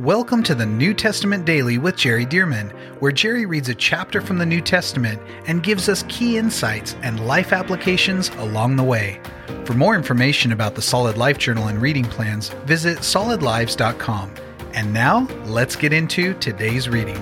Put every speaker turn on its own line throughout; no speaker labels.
Welcome to the New Testament Daily with Jerry Dirmann, where Jerry reads a chapter from the New Testament and gives us key insights and life applications along the way. For more information about the Solid Life Journal and reading plans, visit solidlives.com. And now, let's get into today's reading.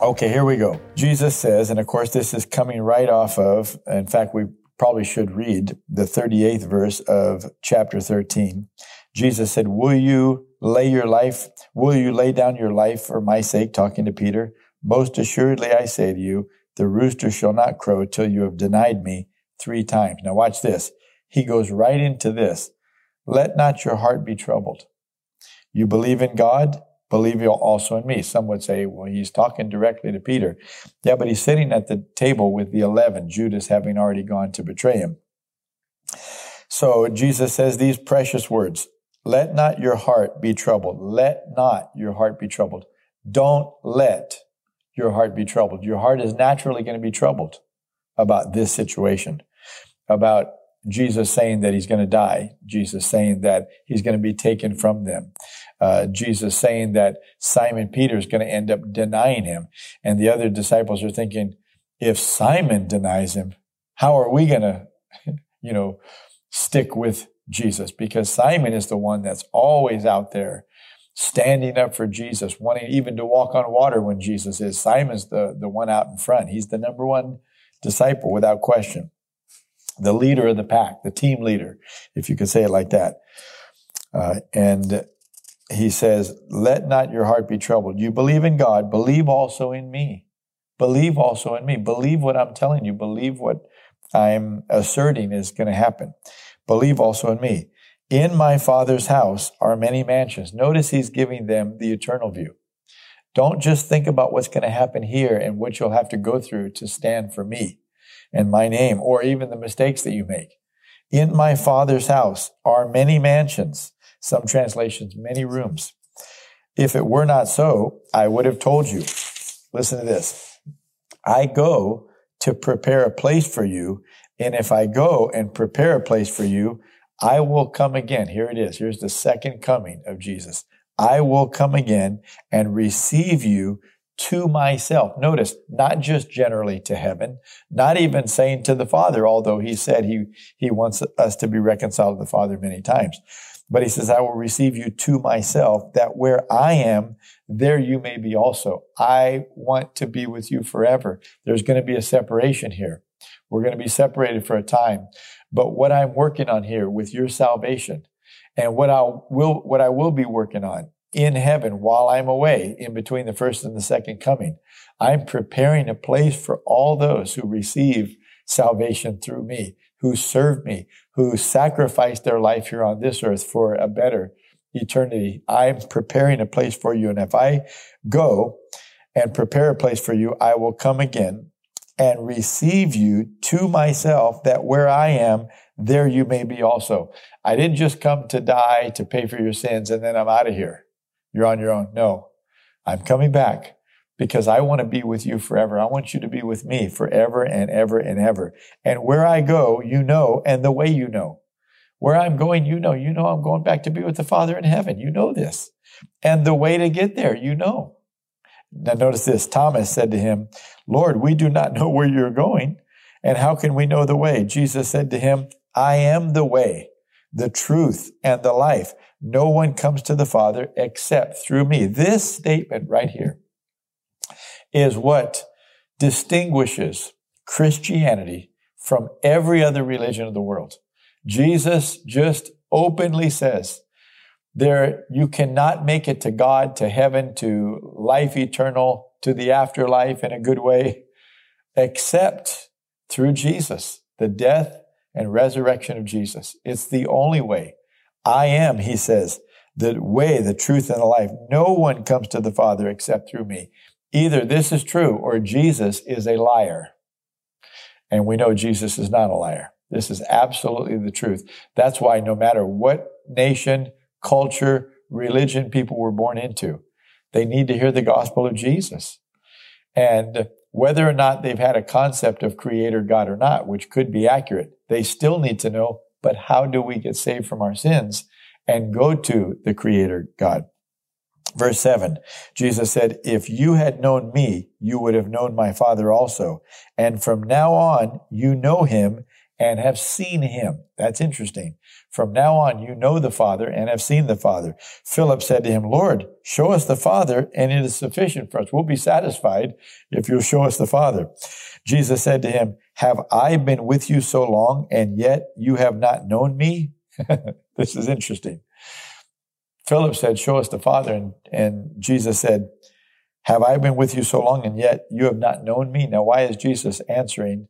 Okay, here we go. Jesus says, and of course, this is coming right off of, in fact, we probably should read the 38th verse of chapter 13. Jesus said, Will you lay your life, will you lay down your life for my sake? Talking to Peter. Most assuredly, I say to you, the rooster shall not crow till you have denied me three times. Now, watch this. He goes right into this. Let not your heart be troubled. You believe in God, believe you also in me. Some would say, well, he's talking directly to Peter. Yeah, but he's sitting at the table with the 11, Judas having already gone to betray him. So Jesus says these precious words let not your heart be troubled. Let not your heart be troubled. Don't let your heart be troubled. Your heart is naturally going to be troubled about this situation, about Jesus saying that he's going to die, Jesus saying that he's going to be taken from them, uh, Jesus saying that Simon Peter is going to end up denying him. And the other disciples are thinking, if Simon denies him, how are we going to, you know, stick with Jesus because Simon is the one that's always out there standing up for Jesus, wanting even to walk on water when Jesus is. Simon's the, the one out in front. He's the number one disciple without question. The leader of the pack, the team leader, if you could say it like that. Uh, and he says, Let not your heart be troubled. You believe in God, believe also in me. Believe also in me. Believe what I'm telling you. Believe what I'm asserting is going to happen. Believe also in me. In my Father's house are many mansions. Notice he's giving them the eternal view. Don't just think about what's going to happen here and what you'll have to go through to stand for me and my name, or even the mistakes that you make. In my Father's house are many mansions. Some translations, many rooms. If it were not so, I would have told you. Listen to this. I go to prepare a place for you. And if I go and prepare a place for you, I will come again. Here it is. Here's the second coming of Jesus. I will come again and receive you to myself. Notice, not just generally to heaven, not even saying to the Father, although he said he, he wants us to be reconciled to the Father many times. But he says, I will receive you to myself, that where I am, there you may be also. I want to be with you forever. There's going to be a separation here. We're going to be separated for a time. But what I'm working on here with your salvation and what I will, what I will be working on in heaven while I'm away in between the first and the second coming, I'm preparing a place for all those who receive salvation through me, who serve me, who sacrificed their life here on this earth for a better eternity. I'm preparing a place for you. And if I go and prepare a place for you, I will come again and receive you to myself that where I am, there you may be also. I didn't just come to die to pay for your sins and then I'm out of here. You're on your own. No, I'm coming back because I want to be with you forever. I want you to be with me forever and ever and ever. And where I go, you know, and the way you know. Where I'm going, you know. You know I'm going back to be with the Father in heaven. You know this. And the way to get there, you know. Now, notice this Thomas said to him, Lord, we do not know where you're going, and how can we know the way? Jesus said to him, I am the way, the truth, and the life. No one comes to the Father except through me. This statement right here is what distinguishes Christianity from every other religion of the world. Jesus just openly says, there, you cannot make it to God, to heaven, to life eternal, to the afterlife in a good way, except through Jesus, the death and resurrection of Jesus. It's the only way. I am, he says, the way, the truth, and the life. No one comes to the Father except through me. Either this is true or Jesus is a liar. And we know Jesus is not a liar. This is absolutely the truth. That's why no matter what nation, culture, religion people were born into. They need to hear the gospel of Jesus. And whether or not they've had a concept of creator God or not, which could be accurate, they still need to know, but how do we get saved from our sins and go to the creator God? Verse 7, Jesus said, If you had known me, you would have known my Father also. And from now on, you know him and have seen him. That's interesting. From now on, you know the Father and have seen the Father. Philip said to him, Lord, show us the Father, and it is sufficient for us. We'll be satisfied if you'll show us the Father. Jesus said to him, Have I been with you so long, and yet you have not known me? this is interesting. Philip said, Show us the Father. And, and Jesus said, Have I been with you so long, and yet you have not known me? Now, why is Jesus answering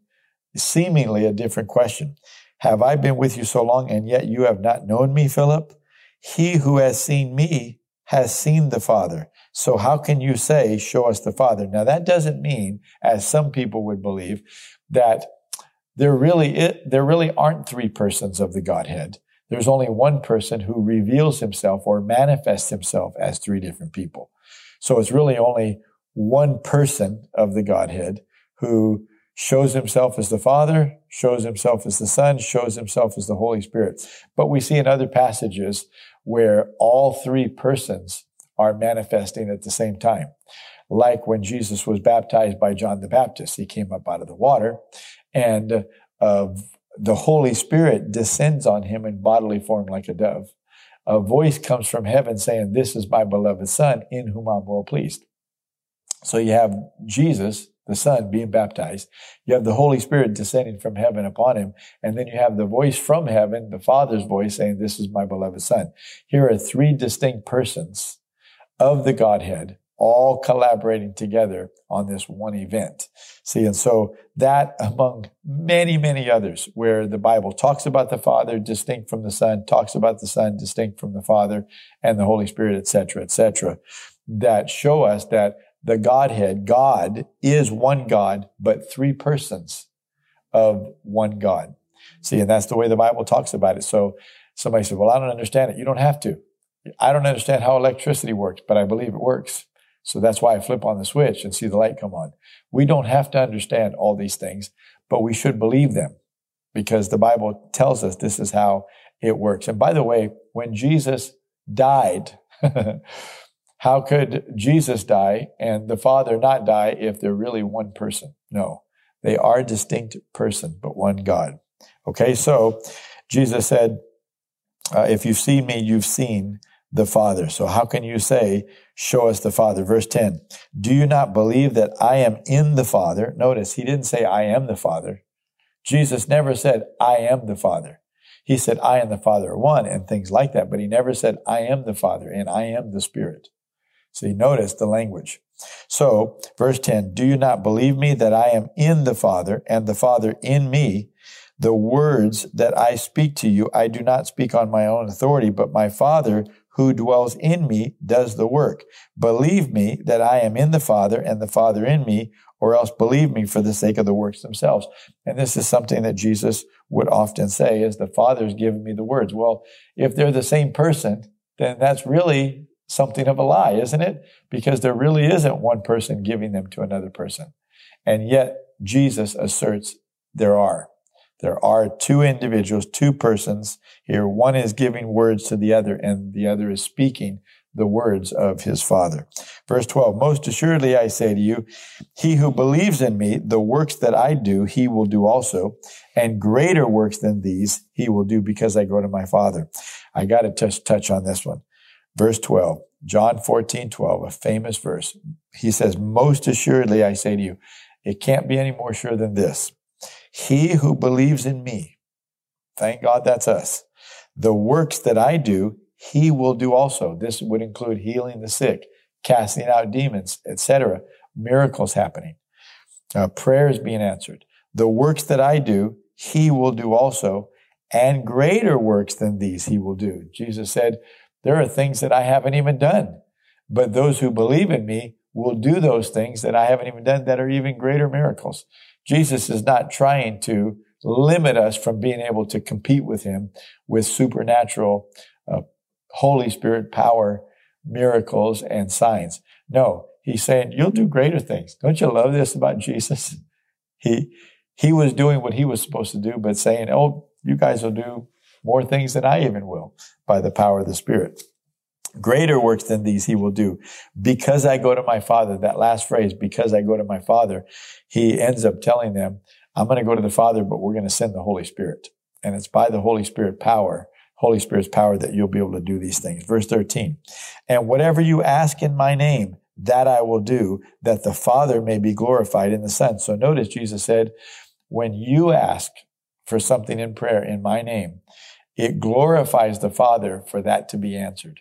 seemingly a different question? Have I been with you so long, and yet you have not known me, Philip? He who has seen me has seen the Father. So how can you say, show us the Father? Now that doesn't mean, as some people would believe, that there really, there really aren't three persons of the Godhead. There's only one person who reveals himself or manifests himself as three different people. So it's really only one person of the Godhead who shows himself as the Father, shows himself as the Son, shows himself as the Holy Spirit. But we see in other passages where all three persons are manifesting at the same time. Like when Jesus was baptized by John the Baptist, he came up out of the water and uh, the Holy Spirit descends on him in bodily form like a dove. A voice comes from heaven saying, This is my beloved Son in whom I'm well pleased. So you have Jesus, the Son, being baptized. You have the Holy Spirit descending from heaven upon him. And then you have the voice from heaven, the Father's voice saying, This is my beloved Son. Here are three distinct persons of the Godhead all collaborating together on this one event. See, and so that among many, many others where the Bible talks about the Father distinct from the Son, talks about the Son distinct from the Father and the Holy Spirit, etc., etc., that show us that the Godhead, God is one God, but three persons of one God. See, and that's the way the Bible talks about it. So somebody said, well, I don't understand it. You don't have to. I don't understand how electricity works, but I believe it works. So that's why I flip on the switch and see the light come on. We don't have to understand all these things, but we should believe them because the Bible tells us this is how it works. And by the way, when Jesus died, how could Jesus die and the Father not die if they're really one person? No, they are distinct person, but one God. Okay, so Jesus said, uh, if you've seen me, you've seen the Father. So how can you say, show us the Father? Verse 10, do you not believe that I am in the Father? Notice he didn't say I am the Father. Jesus never said I am the Father. He said I and the Father are one and things like that, but he never said I am the Father and I am the Spirit. So you notice the language. So verse 10, do you not believe me that I am in the Father and the Father in me? The words that I speak to you, I do not speak on my own authority, but my Father who dwells in me does the work. Believe me that I am in the Father and the Father in me, or else believe me for the sake of the works themselves. And this is something that Jesus would often say is the Father's given me the words. Well, if they're the same person, then that's really something of a lie, isn't it? Because there really isn't one person giving them to another person. And yet Jesus asserts there are. There are two individuals, two persons here. One is giving words to the other, and the other is speaking the words of his Father. Verse 12, most assuredly I say to you, he who believes in me, the works that I do, he will do also, and greater works than these he will do because I go to my Father. I got to touch, touch on this one. Verse 12, John 14, 12, a famous verse. He says, most assuredly I say to you, it can't be any more sure than this. He who believes in me, thank God that's us. The works that I do, he will do also. This would include healing the sick, casting out demons, etc. Miracles happening, uh, prayers being answered. The works that I do, he will do also, and greater works than these he will do. Jesus said, There are things that I haven't even done, but those who believe in me will do those things that I haven't even done that are even greater miracles. Jesus is not trying to limit us from being able to compete with him with supernatural uh, Holy Spirit power, miracles, and signs. No, he's saying, you'll do greater things. Don't you love this about Jesus? He, he was doing what he was supposed to do, but saying, oh, you guys will do more things than I even will by the power of the Spirit. Greater works than these he will do because I go to my father. That last phrase, because I go to my father, he ends up telling them, I'm going to go to the father, but we're going to send the Holy Spirit. And it's by the Holy Spirit power, Holy Spirit's power that you'll be able to do these things. Verse 13. And whatever you ask in my name, that I will do, that the Father may be glorified in the Son. So notice Jesus said, when you ask for something in prayer in my name, it glorifies the Father for that to be answered.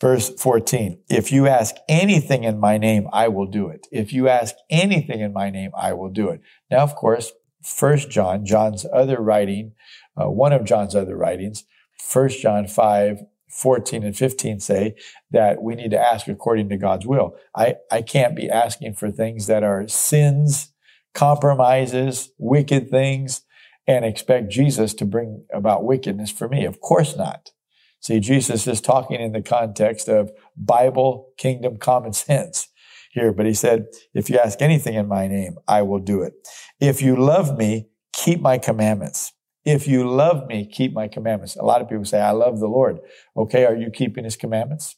Verse 14, if you ask anything in my name, I will do it. If you ask anything in my name, I will do it. Now, of course, First John, John's other writing, uh, one of John's other writings, First John 5, 14 and 15 say that we need to ask according to God's will. I, I can't be asking for things that are sins, compromises, wicked things, and expect Jesus to bring about wickedness for me. Of course not. See, Jesus is talking in the context of Bible, kingdom, common sense here, but he said, if you ask anything in my name, I will do it. If you love me, keep my commandments. If you love me, keep my commandments. A lot of people say, I love the Lord. Okay, are you keeping his commandments?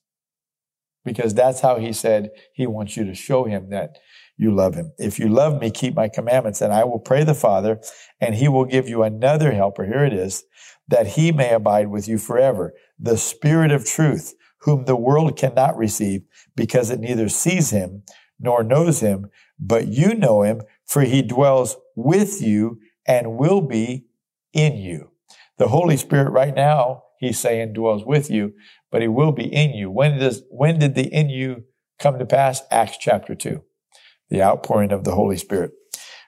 Because that's how he said he wants you to show him that you love him. If you love me, keep my commandments, and I will pray the Father, and he will give you another helper. Here it is, that he may abide with you forever the Spirit of truth, whom the world cannot receive because it neither sees him nor knows him, but you know him, for he dwells with you and will be in you. The Holy Spirit right now, he's saying dwells with you, but he will be in you. When does, when did the in you come to pass? Acts chapter two, the outpouring of the Holy Spirit.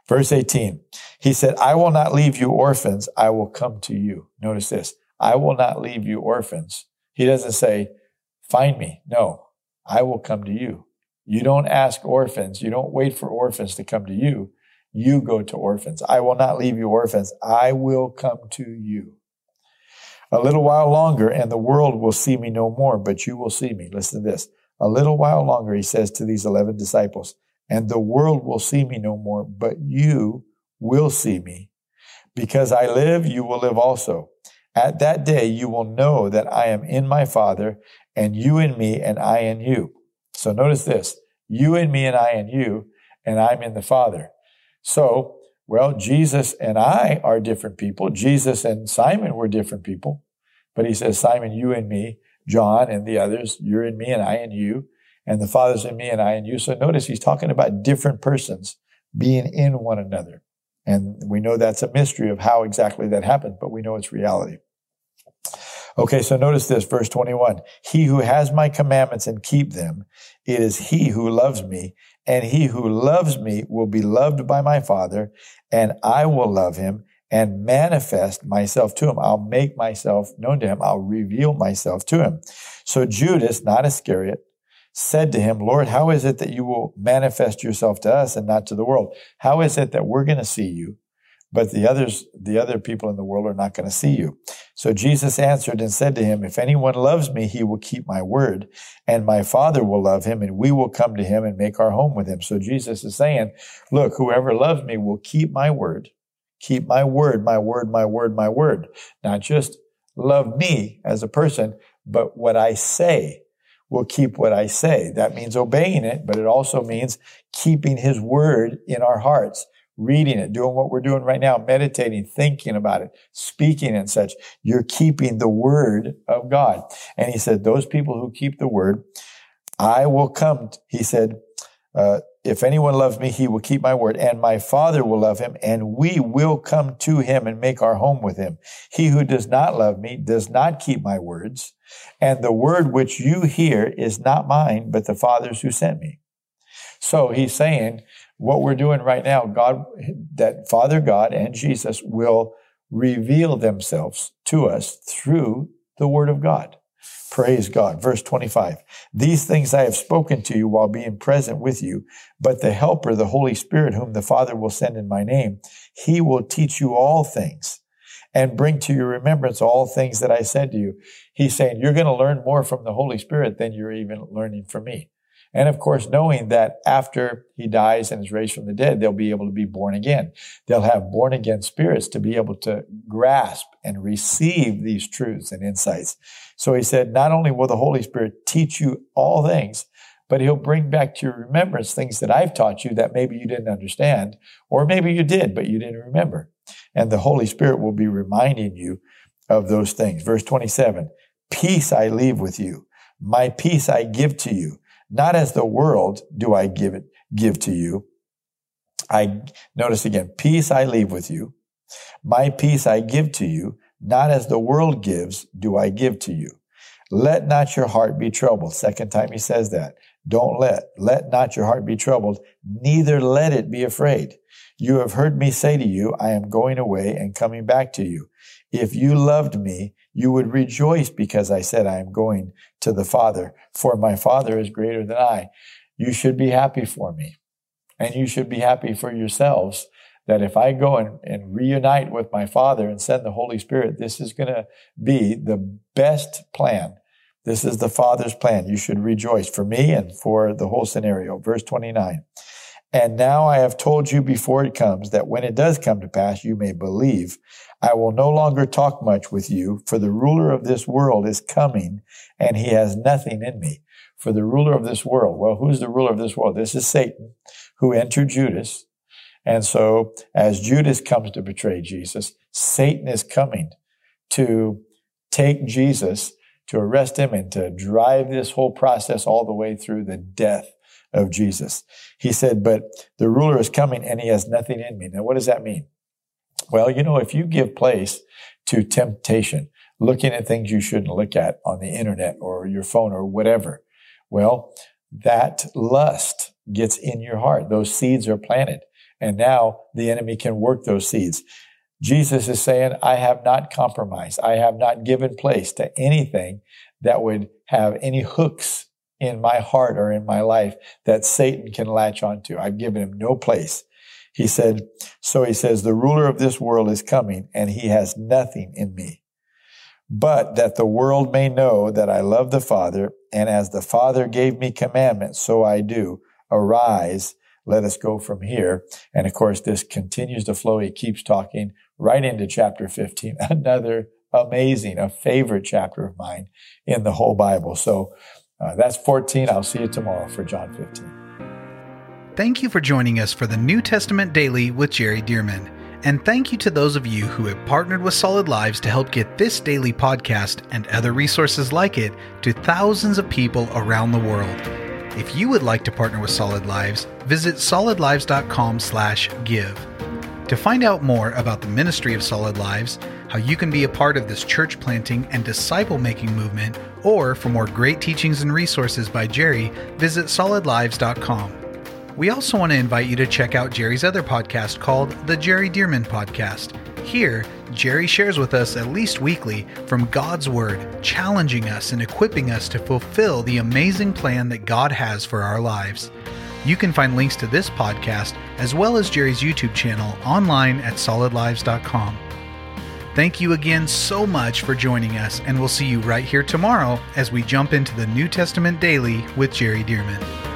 Verse 18, he said, I will not leave you orphans. I will come to you. Notice this. I will not leave you orphans. He doesn't say, find me. No, I will come to you. You don't ask orphans. You don't wait for orphans to come to you. You go to orphans. I will not leave you orphans. I will come to you. A little while longer and the world will see me no more, but you will see me. Listen to this. A little while longer, he says to these 11 disciples, and the world will see me no more, but you will see me. Because I live, you will live also. At that day, you will know that I am in my Father, and you in me, and I in you. So notice this you in me, and I in you, and I'm in the Father. So, well, Jesus and I are different people. Jesus and Simon were different people. But he says, Simon, you and me, John and the others, you're in me, and I in you, and the Father's in me, and I in you. So notice he's talking about different persons being in one another. And we know that's a mystery of how exactly that happened, but we know it's reality. Okay, so notice this, verse 21. He who has my commandments and keep them, it is he who loves me, and he who loves me will be loved by my Father, and I will love him and manifest myself to him. I'll make myself known to him. I'll reveal myself to him. So Judas, not Iscariot, said to him, Lord, how is it that you will manifest yourself to us and not to the world? How is it that we're going to see you? but the others, the other people in the world are not going to see you. So Jesus answered and said to him, if anyone loves me, he will keep my word and my father will love him and we will come to him and make our home with him. So Jesus is saying, look, whoever loves me will keep my word, keep my word, my word, my word, my word. Not just love me as a person, but what I say will keep what I say. That means obeying it, but it also means keeping his word in our hearts reading it, doing what we're doing right now, meditating, thinking about it, speaking and such, you're keeping the word of God. And he said, those people who keep the word, I will come. He said, uh, if anyone loves me, he will keep my word, and my Father will love him, and we will come to him and make our home with him. He who does not love me does not keep my words, and the word which you hear is not mine, but the Father's who sent me. So he's saying, what we're doing right now, God, that Father God and Jesus will reveal themselves to us through the Word of God. Praise God. Verse 25. These things I have spoken to you while being present with you, but the Helper, the Holy Spirit, whom the Father will send in my name, he will teach you all things and bring to your remembrance all things that I said to you. He's saying you're going to learn more from the Holy Spirit than you're even learning from me. And of course, knowing that after he dies and is raised from the dead, they'll be able to be born again. They'll have born again spirits to be able to grasp and receive these truths and insights. So he said, not only will the Holy Spirit teach you all things, but he'll bring back to your remembrance things that I've taught you that maybe you didn't understand, or maybe you did, but you didn't remember. And the Holy Spirit will be reminding you of those things. Verse 27, peace I leave with you. My peace I give to you. Not as the world do I give it, give to you. I notice again, peace I leave with you. My peace I give to you. Not as the world gives do I give to you. Let not your heart be troubled. Second time he says that. Don't let, let not your heart be troubled, neither let it be afraid. You have heard me say to you, I am going away and coming back to you. If you loved me, you would rejoice because I said I am going to the Father, for my Father is greater than I. You should be happy for me. And you should be happy for yourselves that if I go and, and reunite with my Father and send the Holy Spirit, this is going to be the best plan. This is the Father's plan. You should rejoice for me and for the whole scenario. Verse 29. And now I have told you before it comes that when it does come to pass, you may believe. I will no longer talk much with you, for the ruler of this world is coming, and he has nothing in me. For the ruler of this world, well, who's the ruler of this world? This is Satan, who entered Judas. And so, as Judas comes to betray Jesus, Satan is coming to take Jesus, to arrest him, and to drive this whole process all the way through the death of Jesus. He said, But the ruler is coming and he has nothing in me. Now, what does that mean? Well, you know, if you give place to temptation, looking at things you shouldn't look at on the internet or your phone or whatever, well, that lust gets in your heart. Those seeds are planted. And now the enemy can work those seeds. Jesus is saying, I have not compromised. I have not given place to anything that would have any hooks in my heart or in my life that Satan can latch onto. I've given him no place. He said, so he says, the ruler of this world is coming and he has nothing in me. But that the world may know that I love the Father, and as the Father gave me commandments, so I do. Arise, let us go from here. And of course, this continues to flow. He keeps talking right into chapter 15, another amazing, a favorite chapter of mine in the whole Bible. So uh, that's 14. I'll see you tomorrow for John 15.
Thank you for joining us for the New Testament Daily with Jerry Dirmann. And thank you to those of you who have partnered with Solid Lives to help get this daily podcast and other resources like it to thousands of people around the world. If you would like to partner with Solid Lives, visit solidlives.com/give. To find out more about the ministry of Solid Lives, how you can be a part of this church planting and disciple making movement, or for more great teachings and resources by Jerry, visit solidlives.com. We also want to invite you to check out Jerry's other podcast called The Jerry Dirmann Podcast. Here, Jerry shares with us at least weekly from God's Word, challenging us and equipping us to fulfill the amazing plan that God has for our lives. You can find links to this podcast as well as Jerry's YouTube channel online at solidlives.com. Thank you again so much for joining us, and we'll see you right here tomorrow as we jump into the New Testament Daily with Jerry Dirmann.